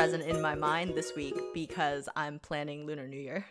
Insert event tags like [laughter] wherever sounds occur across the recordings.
present in my mind this week because I'm planning Lunar New Year.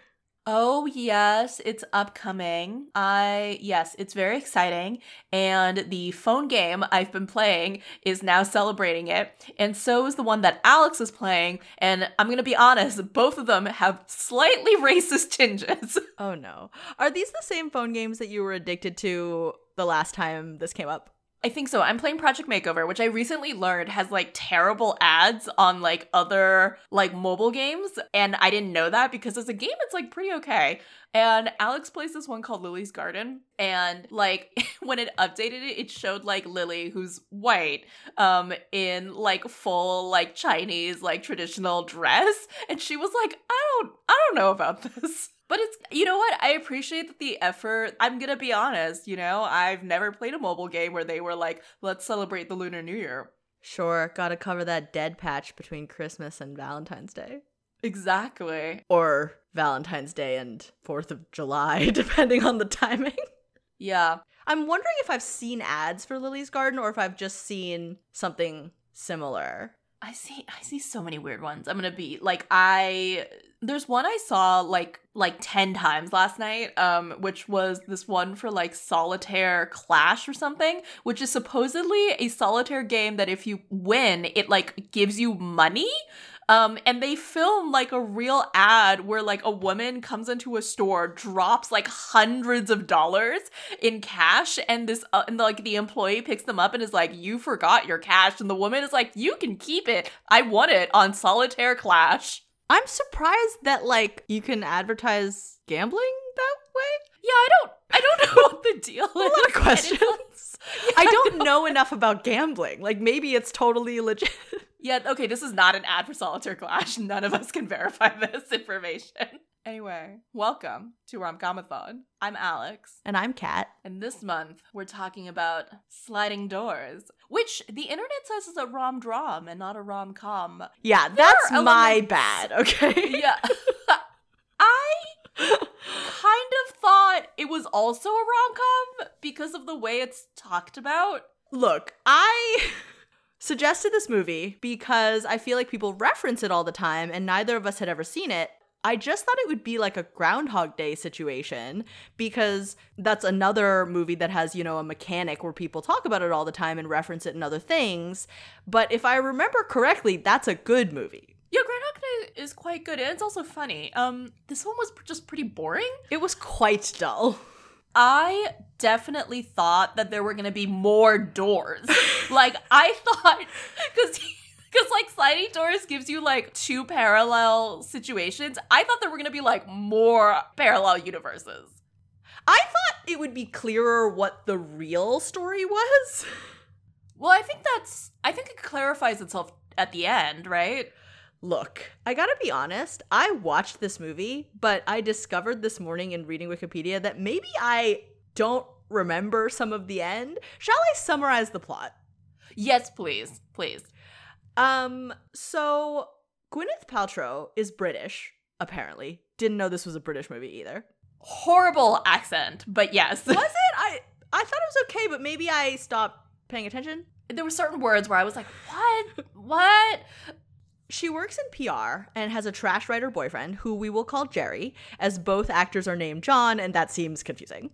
Oh, yes, it's upcoming. I, yes, it's very exciting. And the phone game I've been playing is now celebrating it. And so is the one that Alex is playing. And I'm going to be honest, both of them have slightly [laughs] racist tinges. Oh no. Are these the same phone games that you were addicted to the last time this came up? I think so. I'm playing Project Makeover, which I recently learned has like terrible ads on like other like mobile games. And I didn't know that because as a game, it's like pretty okay. And Alex plays this one called Lily's Garden. And like [laughs] when it updated it, it showed like Lily, who's white, um, in like full like Chinese, like traditional dress. And she was like, I don't I don't know about [laughs] this. But it's, you know what? I appreciate the effort. I'm going to be honest, you know, I've never played a mobile game where they were like, let's celebrate the Lunar New Year. Sure, gotta cover that dead patch between Christmas and Valentine's Day. Exactly. Or Valentine's Day and 4th of July, [laughs] depending on the timing. Yeah. I'm wondering if I've seen ads for Lily's Garden or if I've just seen something similar. I see I see so many weird ones. I'm going to be like I there's one I saw like like 10 times last night um which was this one for like solitaire clash or something which is supposedly a solitaire game that if you win it like gives you money um, and they film like a real ad where like a woman comes into a store, drops like hundreds of dollars in cash, and this uh, and like the employee picks them up and is like, "You forgot your cash," and the woman is like, "You can keep it. I won it on Solitaire Clash." I'm surprised that like you can advertise gambling that way. Yeah, I don't I don't know [laughs] what the deal is. A lot of [laughs] questions. I don't know enough about gambling. Like maybe it's totally legit. Yeah, okay, this is not an ad for Solitaire Clash. [laughs] None of us can verify [laughs] this information. Anyway, welcome to Romcomathon. I'm Alex. And I'm Kat. And this month, we're talking about Sliding Doors, which the internet says is a rom dram and not a rom com. Yeah, that's my bad, okay? [laughs] Yeah. I kind of thought it was also a rom com because of the way it's talked about. Look, I suggested this movie because I feel like people reference it all the time and neither of us had ever seen it. I just thought it would be like a Groundhog Day situation because that's another movie that has, you know, a mechanic where people talk about it all the time and reference it in other things. But if I remember correctly, that's a good movie. Yeah, Groundhog Day is quite good and it's also funny. Um, this one was just pretty boring. It was quite dull. [laughs] I definitely thought that there were going to be more doors. [laughs] like I thought cuz cuz like sliding doors gives you like two parallel situations. I thought there were going to be like more parallel universes. I thought it would be clearer what the real story was. Well, I think that's I think it clarifies itself at the end, right? Look, I gotta be honest, I watched this movie, but I discovered this morning in reading Wikipedia that maybe I don't remember some of the end. Shall I summarize the plot? Yes, please. Please. Um, so Gwyneth Paltrow is British, apparently. Didn't know this was a British movie either. Horrible accent, but yes. [laughs] Was it? I I thought it was okay, but maybe I stopped paying attention. There were certain words where I was like, "What? what?" She works in PR and has a trash writer boyfriend who we will call Jerry, as both actors are named John, and that seems confusing.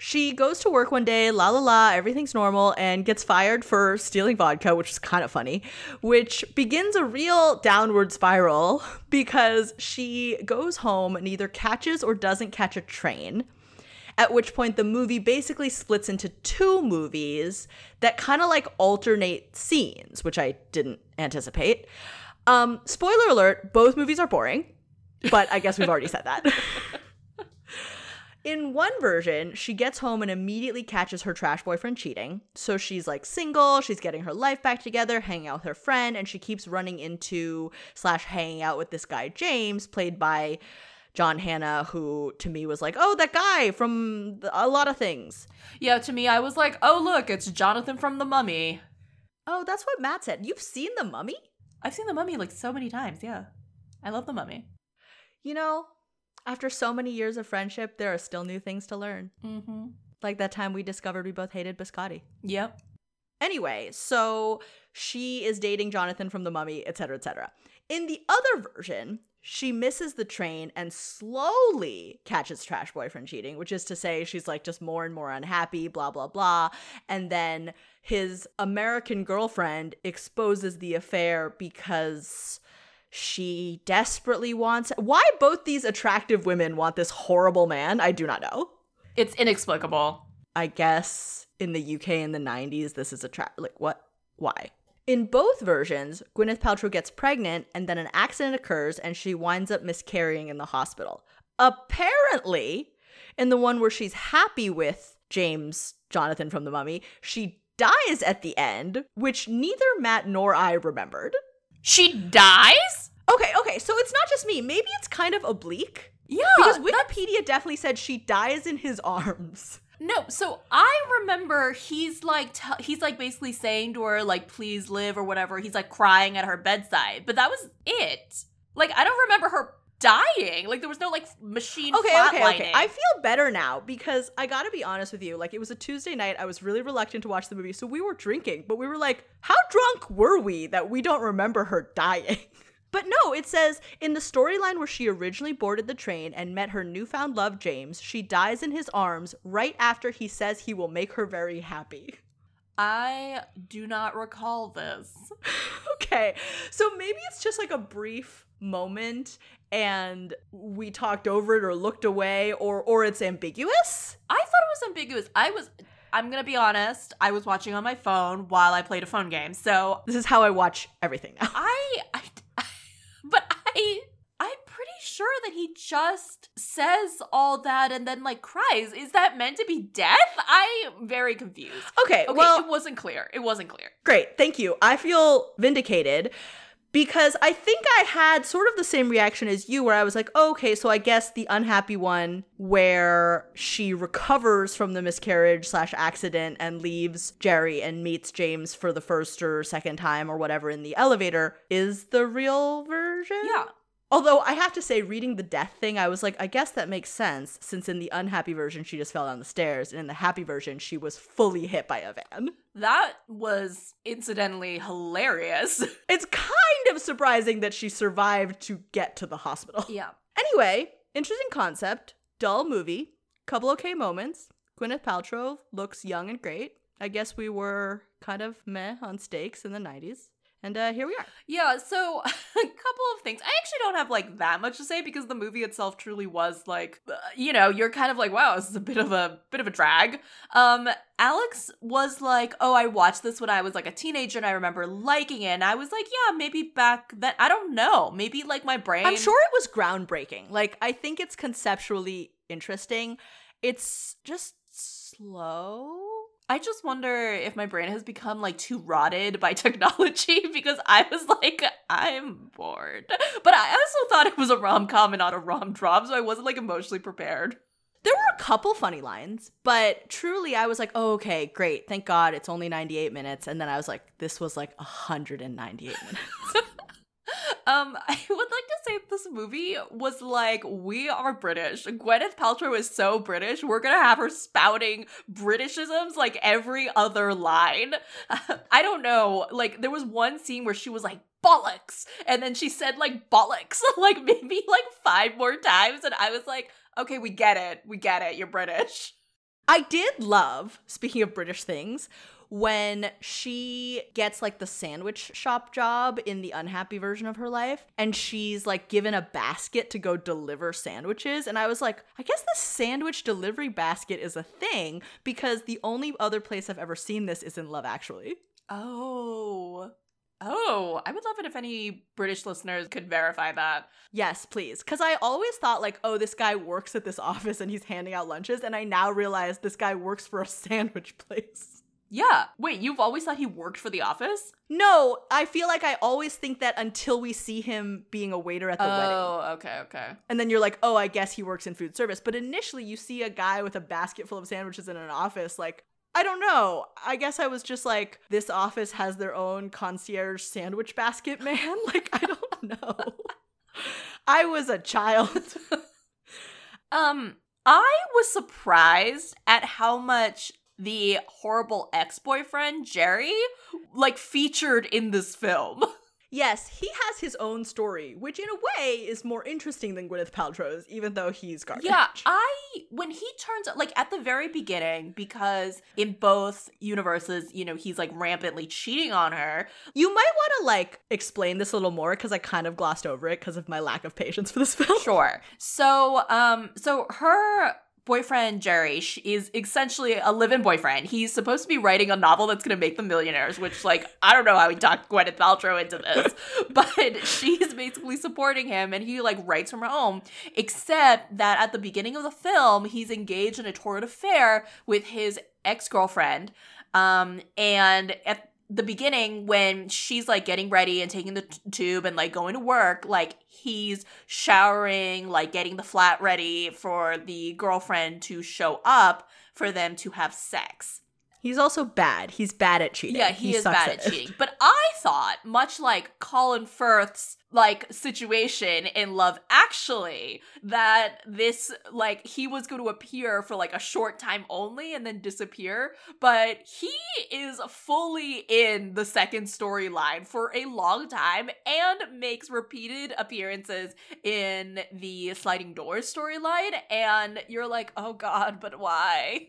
She goes to work one day, la la la, everything's normal, and gets fired for stealing vodka, which is kind of funny, which begins a real downward spiral [laughs] because she goes home and either catches or doesn't catch a train. At which point, the movie basically splits into two movies that kind of like alternate scenes, which I didn't anticipate. Um, spoiler alert, both movies are boring, but I guess we've already said that. [laughs] In one version, she gets home and immediately catches her trash boyfriend cheating. So she's like single, she's getting her life back together, hanging out with her friend, and she keeps running into slash hanging out with this guy, James, played by John Hannah, who to me was like, oh, that guy from a lot of things. Yeah, to me, I was like, oh, look, it's Jonathan from The Mummy. Oh, that's what Matt said. You've seen The Mummy? I've seen The Mummy like so many times. Yeah. I love The Mummy. You know, after so many years of friendship, there are still new things to learn. Mm-hmm. Like that time we discovered we both hated biscotti. Yep. Anyway, so she is dating Jonathan from The Mummy, etc., etc. In the other version, she misses the train and slowly catches trash boyfriend cheating, which is to say, she's like just more and more unhappy, blah, blah, blah. And then his American girlfriend exposes the affair because she desperately wants. Why both these attractive women want this horrible man, I do not know. It's inexplicable. I guess in the UK in the 90s, this is a tra- like what? Why? In both versions, Gwyneth Paltrow gets pregnant and then an accident occurs and she winds up miscarrying in the hospital. Apparently, in the one where she's happy with James Jonathan from The Mummy, she dies at the end, which neither Matt nor I remembered. She dies? Okay, okay, so it's not just me. Maybe it's kind of oblique. Yeah. Because Wikipedia definitely said she dies in his arms. No, so I remember he's like t- he's like basically saying to her like please live or whatever. He's like crying at her bedside, but that was it. Like I don't remember her dying. Like there was no like machine. Okay, okay, okay. I feel better now because I got to be honest with you. Like it was a Tuesday night. I was really reluctant to watch the movie, so we were drinking, but we were like, how drunk were we that we don't remember her dying? [laughs] But no, it says in the storyline where she originally boarded the train and met her newfound love, James, she dies in his arms right after he says he will make her very happy. I do not recall this. [laughs] okay, so maybe it's just like a brief moment and we talked over it or looked away or or it's ambiguous. I thought it was ambiguous. I was I'm gonna be honest. I was watching on my phone while I played a phone game, so this is how I watch everything now. I, I [laughs] but I I'm pretty sure that he just says all that and then like cries. Is that meant to be death? I'm very confused. Okay, okay well, it wasn't clear. It wasn't clear. Great, thank you. I feel vindicated because I think I had sort of the same reaction as you, where I was like, oh, okay, so I guess the unhappy one where she recovers from the miscarriage slash accident and leaves Jerry and meets James for the first or second time or whatever in the elevator is the real version. Yeah. Although I have to say, reading the death thing, I was like, I guess that makes sense, since in the unhappy version, she just fell down the stairs, and in the happy version, she was fully hit by a van. That was incidentally hilarious. [laughs] It's kind of surprising that she survived to get to the hospital. Yeah. [laughs] Anyway, interesting concept, dull movie, couple okay moments. Gwyneth Paltrow looks young and great. I guess we were kind of meh on stakes in the 90s. And uh, here we are. Yeah, so [laughs] a couple of things. I actually don't have like that much to say because the movie itself truly was like, uh, you know, you're kind of like, wow, this is a bit of a bit of a drag. Um, Alex was like, oh, I watched this when I was like a teenager and I remember liking it. And I was like, yeah, maybe back then. I don't know. Maybe like my brain. I'm sure it was groundbreaking. Like, I think it's conceptually interesting. It's just slow I just wonder if my brain has become like too rotted by [laughs] technology [laughs] because I was like, I'm bored. But I also thought it was a rom com and not a rom dram, so I wasn't like emotionally prepared. There were a couple funny lines, but truly I was like, oh, okay, great. Thank God it's only 98 minutes. And then I was like, this was like 198 minutes. [laughs] Um, [laughs] I would like to say this movie was like, we are British. Gwyneth Paltrow is so British. We're gonna have her spouting Britishisms like every other line. [laughs] I don't know. Like, there was one scene where she was like, bollocks. And then she said like bollocks, [laughs] like maybe like five more times. And I was like, okay, we get it. We get it. You're British. I did love, speaking of British things, when she gets like the sandwich shop job in the unhappy version of her life and she's like given a basket to go deliver sandwiches and i was like i guess the sandwich delivery basket is a thing because the only other place i've ever seen this is in love actually oh Oh, I would love it if any British listeners could verify that. Yes, please. Because I always thought, like, oh, this guy works at this [laughs] office and he's handing out lunches. And I now realize this guy works for a sandwich place. Yeah. Wait, you've always thought he worked for the office? No, I feel like I always think that until we see him being a waiter at the oh, wedding. Oh, okay, okay. And then you're like, oh, I guess he works in food service. But initially, you see a guy with a basket full of sandwiches in an office. Like, I don't know. I guess I was just like, this office has their own concierge sandwich basket man. [laughs] Like, I don't [laughs] know. I was a child. [laughs] um, I was surprised at how much the horrible ex-boyfriend Jerry like featured in this film. [laughs] Yes, he has his own story, which in a way is more interesting than Gwyneth Paltrow's, even though he's garbage. Yeah, I when he turns like at the very beginning, because in both universes, you know, he's like rampantly cheating on her. you might want to like explain this a little more because I kind of glossed over it because of my lack of patience for this film. Sure. So, um, so her boyfriend Jerry is essentially a live-in boyfriend. He's supposed to be writing a novel that's going to make them millionaires, which, like, I don't know how he talked Gwyneth Paltrow into this, [laughs] but she's basically supporting him, and he like writes from her home. Except that at the beginning of the film, he's engaged in a torrid affair with his ex-girlfriend, um, and at the beginning when she's like getting ready and taking the t- tube and like going to work like he's showering like getting the flat ready for the girlfriend to show up for them to have sex He's also bad. He's bad at cheating. yeah he, is sucks bad at it. cheating but i thought much like colin firth's like situation in love actually that this like he was going to appear for like a short time only and then disappear but he is fully in the second storyline for a long time and makes repeated appearances in the sliding doors storyline and you're like oh god but why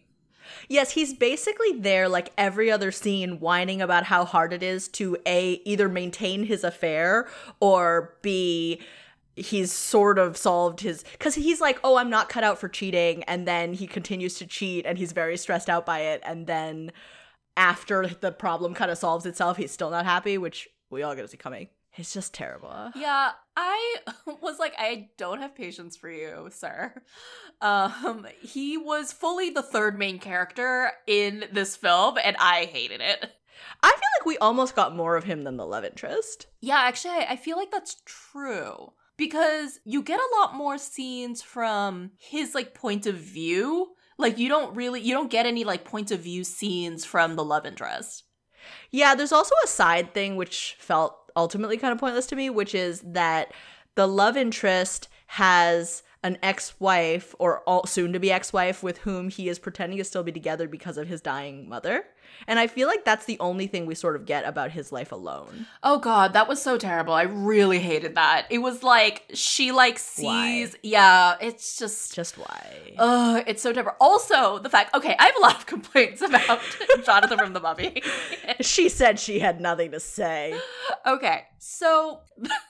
Yes, he's basically there like every other scene whining about how hard it is to A either maintain his affair or B he's sort of solved his cuz he's like, "Oh, I'm not cut out for cheating." And then he continues to cheat and he's very stressed out by it and then after the problem kind of solves itself, he's still not happy, which we all get to see coming. It's just terrible. Yeah, I [laughs] was like, I don't have patience for you, sir. Um, he was fully the third main character in this film, and I hated it. I feel like we almost got more of him than the love interest. Yeah, actually, I I feel like that's true because you get a lot more scenes from his like point of view. Like you don't really you don't get any like point of view scenes from the love interest. Yeah, there's also a side thing which felt ultimately kind of pointless to me, which is that the love interest has an ex-wife or soon to be ex-wife with whom he is pretending to still be together because of his dying mother. And I feel like that's the only thing we sort of get about his life alone. Oh god, that was so terrible. I really hated that. It was like she like Why? sees yeah, it's just Just why? Ugh, it's so terrible. Also, the fact okay, I have a lot of [laughs] complaints about [laughs] Jonathan from the Mummy. [laughs] she said she had nothing to say. okay, so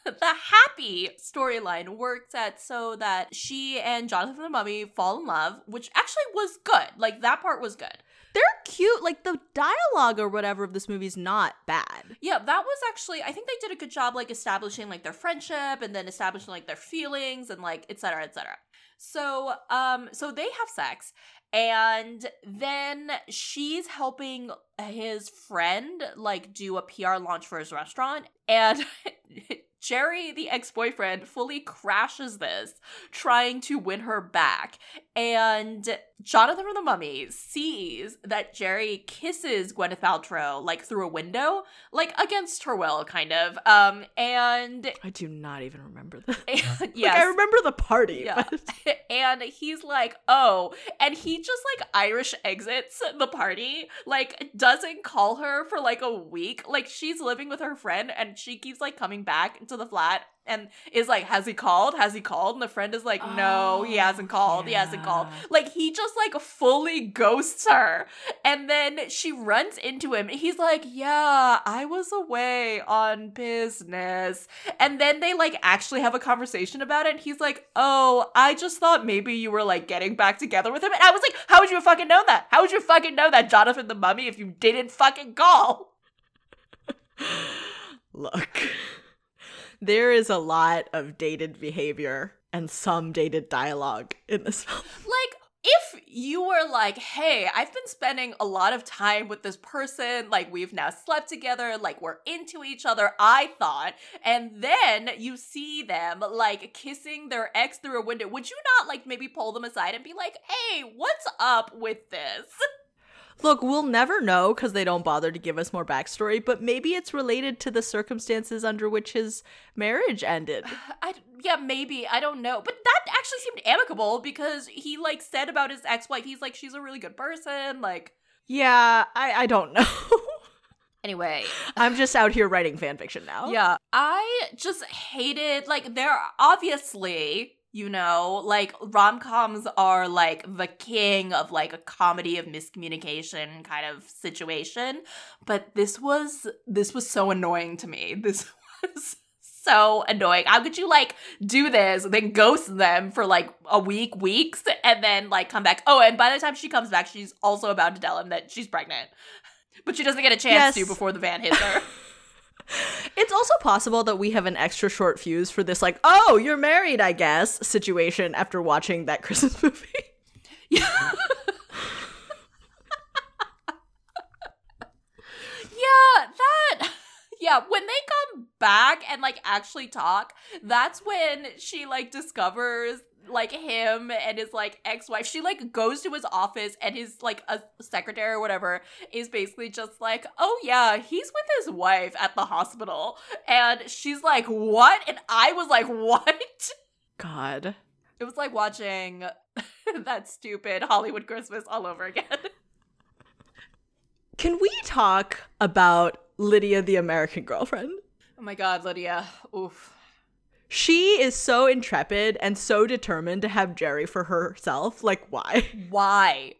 the happy storyline works at so that she and Jonathan from the Mummy fall in love, which actually was good. Like that part was good. They're cute. Like the dialogue or whatever of this movie's not bad. Yeah, that was actually I think they did a good job like establishing like their friendship and then establishing like their feelings and like et cetera, et cetera. So um so they have sex and then she's helping his friend like do a PR launch for his restaurant and [laughs] Jerry, the ex boyfriend, fully crashes this, trying to win her back. And Jonathan from the Mummy sees that Jerry kisses Gwyneth Paltrow, like through a window, like against her will, kind of. Um, and, I do not even remember this. [laughs] and [laughs] Like. I remember the party. Yeah. but- [laughs] and he's like, oh, and he just like Irish exits the party, like doesn't call her for like a week. Like she's living with her friend and she keeps like coming back to the flat and is like, has he called? Has he called? And the friend is like, no, he Oh, hasn't called. He hasn't called. Like he just like fully ghosts her. And then she runs into him. He's like, yeah, I was away on business. And then they like actually have a conversation about it. And he's like, oh, I just thought maybe you were like getting back together with him. And I was like, how would you fucking know that? How would you fucking know that, Jonathan the Mummy, if you didn't fucking call? [laughs] Look, there is a lot of dated behavior and some dated dialogue in this film. [laughs] Like, if you were like, hey, I've been spending a lot of time with this person, like we've now slept together, like we're into each other, I thought, and then you see them like kissing their ex through a window, would you not like maybe pull them aside and be like, hey, what's up with this? [laughs] Look, we'll never know because they don't bother to give us more backstory, but maybe it's related to the circumstances under which his marriage ended. [sighs] I yeah, maybe I don't know, but that actually seemed amicable because he like said about his ex-wife, he's like she's a really good person, like Yeah, I, I don't know. [laughs] Anyway, I'm just out here writing fan fiction now. yeah, I just hated like there obviously you know like rom-coms are like the king of like a comedy of miscommunication kind of situation. But this was this was so annoying to me. [laughs] This was so annoying. How could you like do this then ghost them for like a week weeks and then like come back? Oh and by the time she comes back she's also about to tell him that she's pregnant. But she doesn't get a chance Yes. to before the van hits her [laughs] It's also possible that we have an extra short fuse for this, like, oh, you're married, I guess, situation after watching that [laughs] Christmas movie. Yeah. [laughs] yeah, that [laughs] yeah, when they come back and like actually talk, that's when she like discovers like him and his like ex-wife. She like goes to his office and his like a secretary or whatever is basically just like, "Oh yeah, he's with his wife at the hospital." And she's like, "What?" And I was like, [laughs] "What?" God. It was like watching [laughs] that stupid Hollywood Christmas all over again. [laughs] Can we talk about Lydia, the American girlfriend? Oh my god, Lydia. Oof. She is so intrepid and so determined to have Jerry for herself. Like, why? [laughs] Why?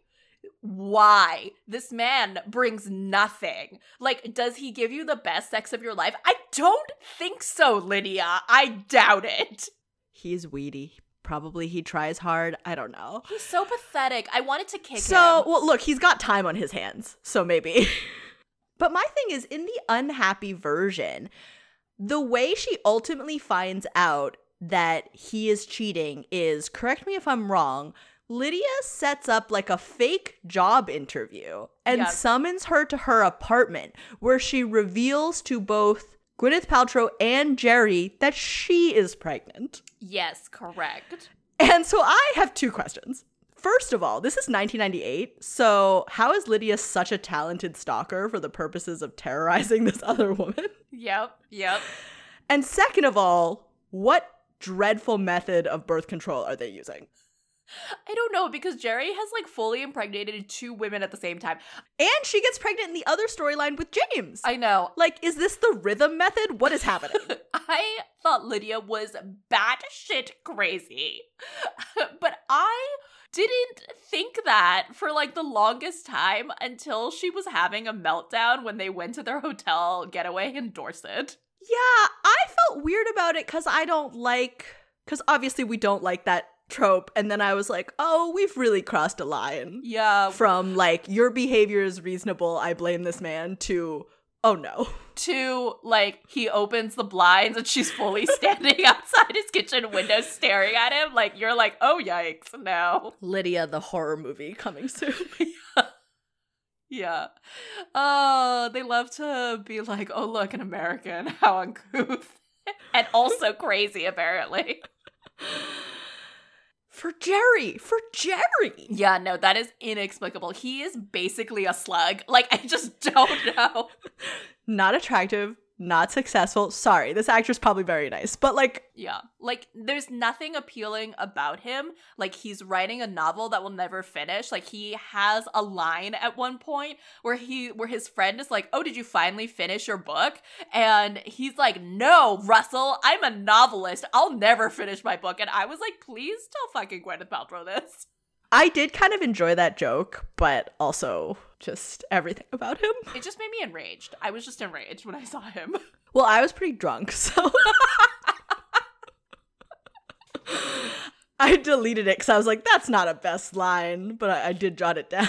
Why? This man brings nothing. Like, does he give you the best sex of your life? I don't think so, Lydia. I doubt it. He's weedy. Probably he tries hard. I don't know. He's so pathetic. I wanted to kick So, him. So, well, look, he's got time on his hands, so maybe. [laughs] but my thing is, in the unhappy version, the way she ultimately finds out that he is cheating is correct me if I'm wrong. Lydia sets up like a fake job interview and summons her to her apartment where she reveals to both Gwyneth Paltrow and Jerry that she is pregnant. Yes, correct. And so I have two questions. First of all, this is 1998, so how is Lydia such a talented stalker for the purposes of terrorizing [laughs] this other woman? Yep, yep. And second of all, what dreadful method of birth control are they using? I don't know because Jerry has like fully impregnated two women at the same time. And she gets pregnant in the other storyline with James. I know. like, is this the rhythm method? What is happening? [laughs] I thought Lydia was batshit crazy. [laughs] but I didn't think that for like the longest time until she was having a meltdown when they went to their hotel getaway in Dorset. yeah, I felt weird about it because I don't like, because obviously we don't like that trope. And then I was like, oh, we've really crossed a line. Yeah. from like your behavior is reasonable i blame this man to oh no [laughs] To like he opens the blinds and she's fully standing [laughs] outside his kitchen window staring at him. Like you're like, oh yikes, no. lydia the horror movie coming soon [laughs] Yeah. Oh, they love to be like, oh, look, an American. How uncouth. and also crazy, apparently. For jerry for jerry Yeah, no, that is inexplicable. He is basically a slug. Like, I just don't [laughs] know. not attractive not successful sorry this actor's probably very nice but like Yeah. Like, there's nothing appealing about him. Like, he's writing a novel that will never finish. Like, he has a line at one point where he, where his friend is like, Oh, did you finally finish your book? And he's like, No, Russell, I'm a novelist. I'll never finish my book. And I was like, Please tell fucking Gwyneth Paltrow this. i did kind of enjoy that joke but also just everything about him [laughs] It just made me enraged. I was just enraged when I saw him. [laughs] well i was pretty drunk [laughs] so I deleted it because I was like, that's not a best line, but I, I did jot it down.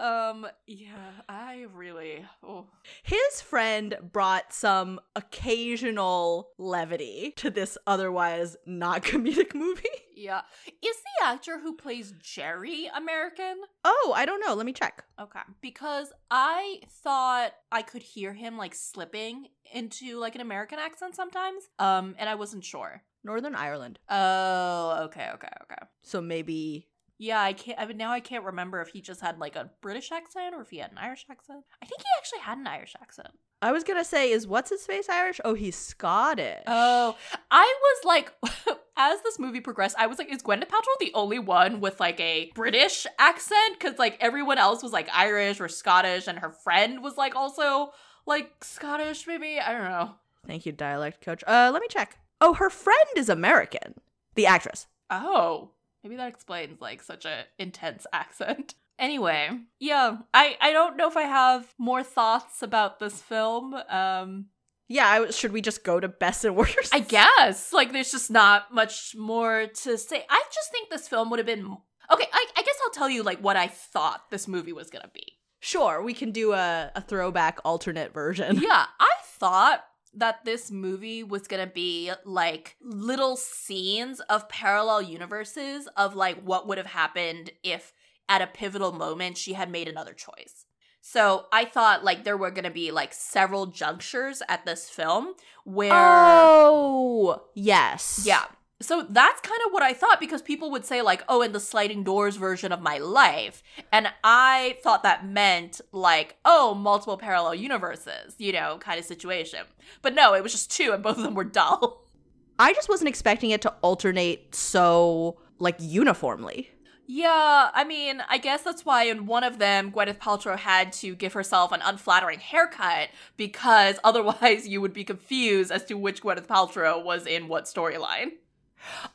Um, yeah, I really, oh. His friend brought some occasional levity to this otherwise not comedic movie. Yeah. Is the actor who plays Jerry American? Oh, I don't know. Let me check. Okay. Because I thought I could hear him like slipping into like an American accent sometimes. Um, and I wasn't sure. Northern Ireland. Oh, okay, okay, okay. So maybe. Yeah, I can't. I mean, now I can't remember if he just had like a British accent or if he had an Irish accent. I think he actually had an Irish accent. I was going to say, is what's his face Irish? Oh, he's Scottish. Oh, I was like, [laughs] as this movie progressed, I was like, is Gwyneth Paltrow the only one with like a British accent? Because like everyone else was like Irish or Scottish, and her friend was like also like Scottish, maybe. I don't know. Thank you, dialect coach. Uh, let me check. Oh, her friend is American. The actress. Oh, maybe that explains like such a intense [laughs] accent. Anyway, yeah, I I don't know if I have more thoughts about this film. Um, Yeah, I, should we just go to best and worst? I guess like there's just not much more to say. I just think this film would have been okay. I, I guess I'll tell you like what I thought this movie was gonna be. Sure, we can do a, a throwback alternate version. [laughs] yeah, I thought that this movie was gonna be like little scenes of parallel universes of like what would have happened if at a pivotal moment she had made another choice. So I thought like there were gonna be like several junctures at this film where Oh, yes. yeah. So that's kind of what I thought because people would say, like, oh, in the sliding doors version of my life. And I thought that meant, like, oh, multiple parallel universes, you know, kind of situation. But no, it was just two, and both of them were dull. [laughs] I just wasn't expecting it to alternate so, like, uniformly. Yeah, I mean, I guess that's why in one of them, Gwyneth Paltrow had to give herself an unflattering haircut because [laughs] otherwise you would be confused as to which Gwyneth Paltrow was in what storyline.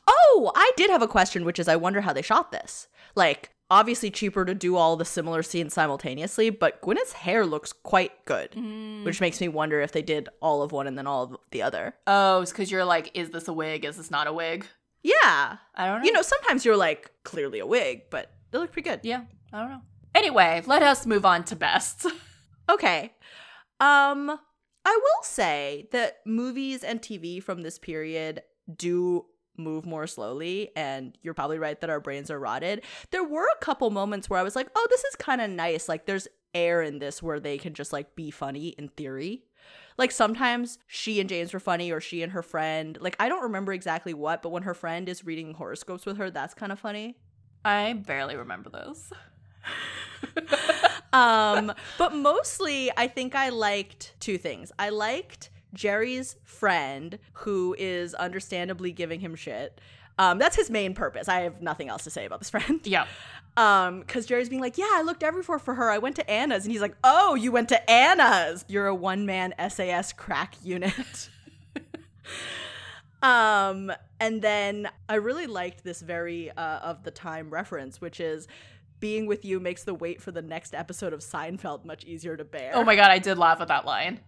Oh, I did have a question, which is I wonder how they shot this. Like, obviously cheaper to do all the similar scenes simultaneously, but Gwyneth's hair looks quite good, mm. which makes me wonder if they did all of one and then all of the other. Oh, it's because you're like, is this a wig? Is this not a wig? Yeah. I don't know. You know, sometimes you're like, clearly a wig, but they look pretty good. Yeah, I don't know. Anyway, let us move on to best. [laughs] Okay. Um, I will say that movies and TV from this period do move more slowly, and you're probably right that our brains are rotted. There were a couple moments where I was like, oh, this is kind of nice. Like, there's air in this where they can just like be funny in theory. Like sometimes she and James were funny, or she and her friend. Like I don't remember exactly what, but when her friend is reading horoscopes with her, that's kind of funny. I barely remember those. [laughs] um, but mostly, I think I liked two things. I liked Jerry's friend, who is understandably giving him shit. Um, that's his main purpose. I have nothing else to say about this friend. Yeah. Um, because Jerry's being like, yeah, I looked everywhere for her. I went to Anna's, and he's like, oh, you went to Anna's. You're a one man SAS crack unit. [laughs] um, and then I really liked this very uh, of the time reference, which is being with you makes the wait for the next episode of Seinfeld much easier to bear. Oh my god, I did laugh at that line.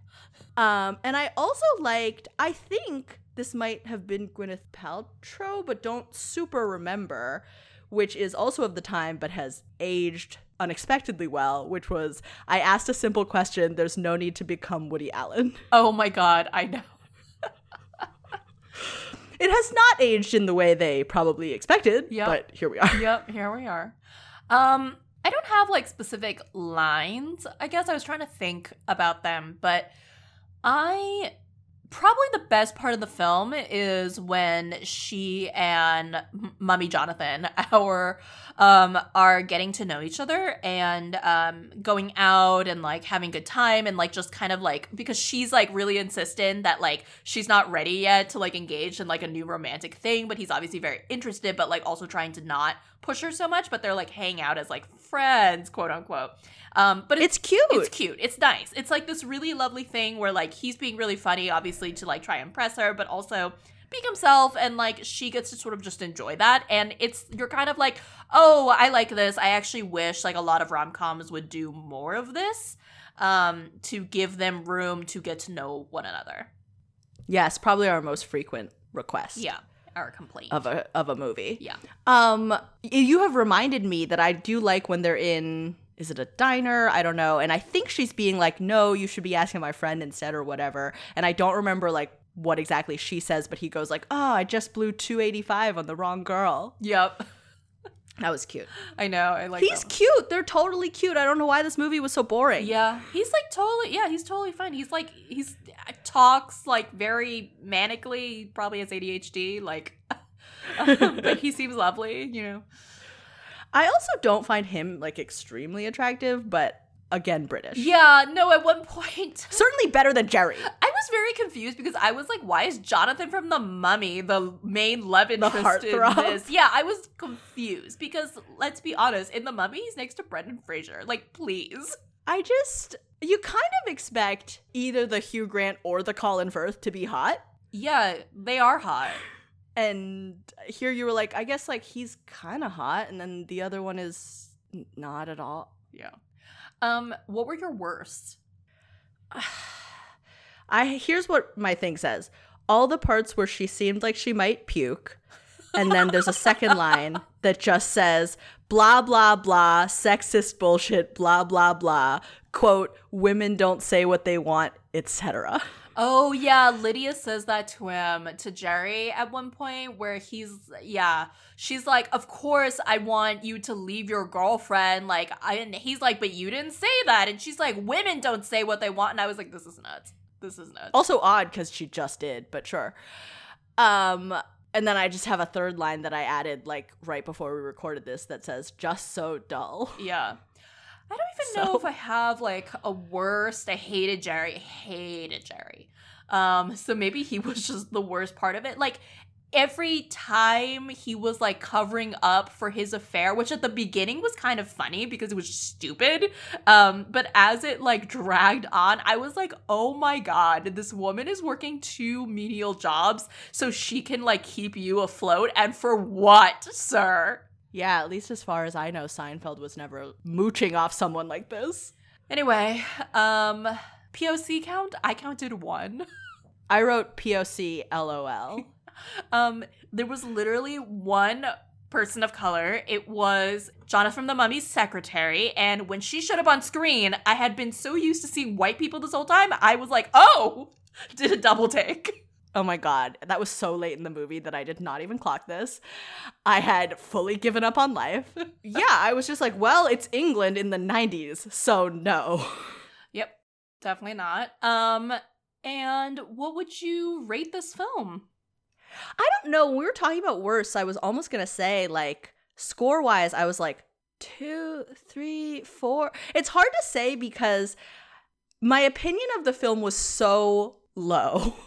Um, and I also liked, I think this might have been Gwyneth Paltrow, but don't super remember, which is also of the time but has aged unexpectedly well, which was I asked a simple question, there's no need to become Woody Allen. [laughs] Oh my god, I know. [laughs] It has not aged in the way they probably expected, Yep. but here we are. [laughs] yep, here we are. Um, I don't have like specific lines. I guess I was trying to think about them, but I probably the best part of the film is when she and Mummy Jonathan [laughs] our um are getting to know each other and um going out and like having good time and like just kind of like because she's like really insistent that like she's not ready yet to like engage in like a new romantic thing but he's obviously very interested but like also trying to not push her so much but they're like hang out as like friends quote unquote um but it's It's cute. it's cute. It's nice. It's like this really lovely thing where like he's being really funny, obviously, to like try and impress her, but also being himself and like she gets to sort of just enjoy that. And it's you're kind of like, oh, I like this. I actually wish like a lot of rom coms would do more of this. Um, to give them room to get to know one another. yes, probably our most frequent request. Yeah. Our complaint. Of a of a movie. yeah. Um, you have reminded me that I do like when they're in. Is it a diner? I don't know. And I think she's being like, "No, you should be asking my friend instead," or whatever. And I don't remember like what exactly she says, but he goes like, "Oh, I just blew two eighty five on the wrong girl." Yep. [laughs] That was cute. I know. I like He's that. cute. They're totally cute. I don't know why this movie was so boring. Yeah, he's like totally. Yeah, he's totally fine. He's like he's uh, talks like very manically. He probably has ADHD. Like, [laughs] but he seems lovely. You know. I also don't find him like extremely attractive, but again British. Yeah, no, at one point [laughs] Certainly better than Jerry. I was very confused because I was like, why is Jonathan from the mummy the main love interest in this? Yeah, I was confused because let's be honest, in the mummy he's next to Brendan Fraser. Like, please. I just you kind of expect either the Hugh Grant or the Colin Firth to be hot. Yeah, they are hot. And here you were like, I guess like he's kind of hot, and then the other one is not at all. Yeah. Um, what were your worst? [sighs] I here's what my thing says. All the parts where she seemed like she might puke, and then there's a second [laughs] line that just says blah blah blah sexist bullshit blah blah blah quote women don't say what they want etc. Oh yeah, Lydia says that to him to Jerry at one point where he's yeah, she's like, "Of course I want you to leave your girlfriend." Like I and he's like, "But you didn't say that." And she's like, "Women don't say what they want." And I was like, "This is nuts. This is nuts." Also odd because she just did, but sure. Um, and then I just have a third line that I added like right before we recorded this that says "just so dull." Yeah. I don't even So- know if I have like a worst. I hated Jerry. I hated Jerry. Um, so maybe he [laughs] was just the worst part of it. Like every time he was like covering up for his affair, which at the beginning was kind of funny because it was stupid. Um, but as it like dragged on, I was like, oh my god, this woman is working two menial jobs so she can like keep you afloat. And for what, sir? Yeah, at least as far as I know, Seinfeld was never mooching off someone like this. Anyway, um POC count, I counted one. [laughs] I wrote POC LOL. [laughs] Um there was literally one person of color. It was Jonathan from the Mummy's secretary, and when she showed up on screen, I had been so used to seeing white people this whole time, I was like, "Oh!" [laughs] Did a double take. Oh my god, that was so late in the movie that I did not even clock this. I had fully given up on life. [laughs] yeah, I was just like, well, it's England in the 90s, so no. Yep, definitely not. Um and what would you rate this film? I don't know. When we were talking about worse, I was almost gonna say like score wise, I was like two, three, four. It's hard to say because my opinion of the film was so low. [laughs]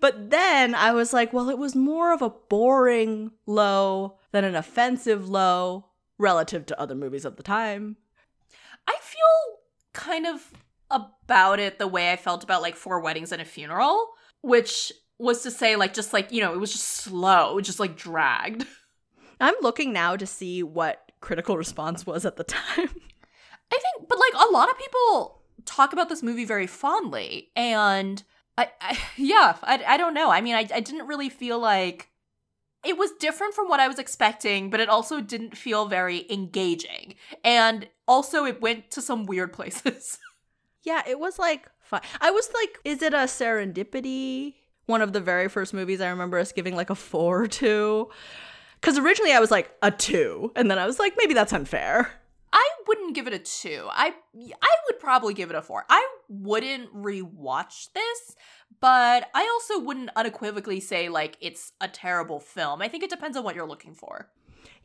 But then I was like, well, it was more of a boring low than an offensive low relative to other movies of the time. I feel kind of about it the way I felt about like Four Weddings and a Funeral, which was to say, like, just like, you know, it was just slow, just like dragged. [laughs] I'm looking now to see what critical response was at the time. [laughs] I think, but like, a lot of people talk about this movie very fondly. And I, I [laughs] yeah, I, I don't know. I mean, I, I didn't really feel like it was different from what I was expecting, but it also didn't feel very engaging. And also, it went to some weird [laughs] places. Yeah, it was like fun. I was like, is it a serendipity? One of the very first movies I remember us giving like a four [laughs] to. Because originally I was like a two, and then I was like, maybe that's unfair. I wouldn't give it a two. I I would probably give it a four. I wouldn't rewatch this, but I also wouldn't unequivocally say like it's a terrible film. I think it depends on what you're looking for.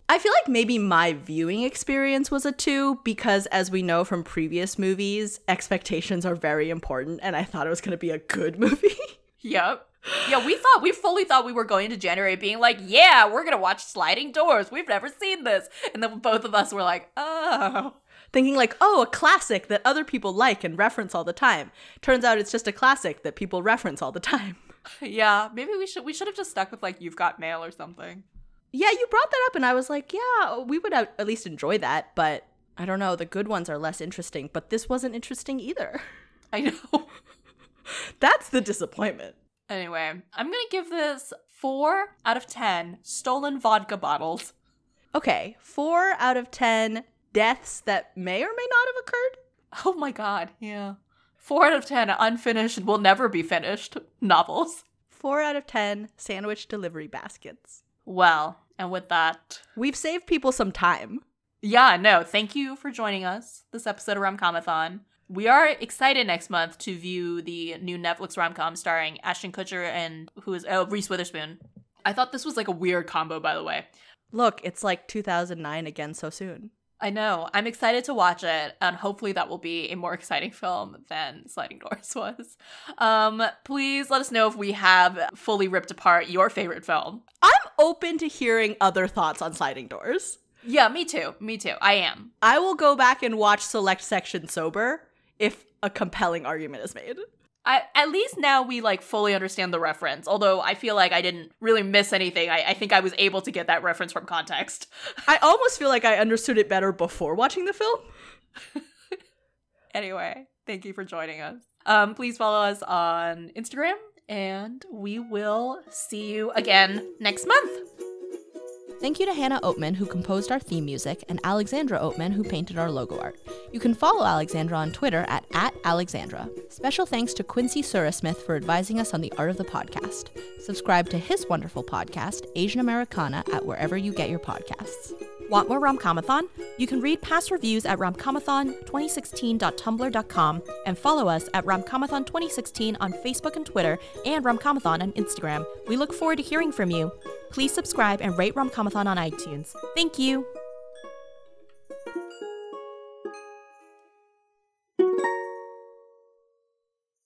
I feel like maybe my viewing experience was a two because, as we know from previous movies, expectations are very important, and I thought it was going to be a good [laughs] movie. Yep. Yeah, we thought we fully thought we were going to January being like, yeah, we're gonna watch Sliding Doors. We've never seen this, and then both of us were like, oh, Thinking, like, oh, a classic that other people like and reference all the time. Turns out it's just a classic that people reference all the time. [laughs] yeah. Maybe we should we should have just stuck with like You've Got Mail or something. Yeah, you brought that up, and I was like, yeah, we would at at least enjoy that, but I don't know. The good ones are less interesting, but this wasn't interesting either. [laughs] I know. [laughs] That's the disappointment. Anyway, I'm gonna give this four out of ten stolen vodka bottles. Okay, four out of ten deaths that may or may not have occurred. Oh my god, yeah. Four out of ten unfinished will never be finished novels. Four out of ten sandwich delivery baskets. Well, and with that, We've saved people some time. yeah, no, thank you for joining us this episode of Romcomathon. We are excited next month to view the new Netflix rom-com starring Ashton Kutcher and who is oh Reese Witherspoon. I thought this was like a weird combo, by the way. Look, it's like 2009 again so soon. I know. I'm excited to watch it, and hopefully that will be a more exciting film than Sliding Doors [laughs] was. Um, please let us know if we have fully ripped apart your favorite film. I'm open to hearing other thoughts on Sliding Doors. Yeah, me too. Me too. I am. I will go back and watch select section sober if a compelling argument is made. I, at least now we like fully understand the reference. Although I feel like I didn't really miss anything. I, I think I was able to get that reference from context. I almost feel like I understood it better before watching the film. [laughs] anyway, thank you for joining us. Um, please follow us on Instagram, and we will see you again next month. Thank you to Hannah Oatman, who composed our theme music, and Alexandra Oatman, who painted our logo art. You can follow Alexandra on Twitter at, at Alexandra. Special thanks to Quincy Surasmith for advising us on the art of the podcast. Subscribe to his wonderful podcast, Asian Americana, at wherever you get your podcasts. Want more Romcomathon? You can read past reviews at romcomathon2016.tumblr.com and follow us at romcomathon2016 on Facebook and Twitter and romcomathon on Instagram. We look forward to hearing from you. Please subscribe and rate Romcomathon on iTunes. Thank you!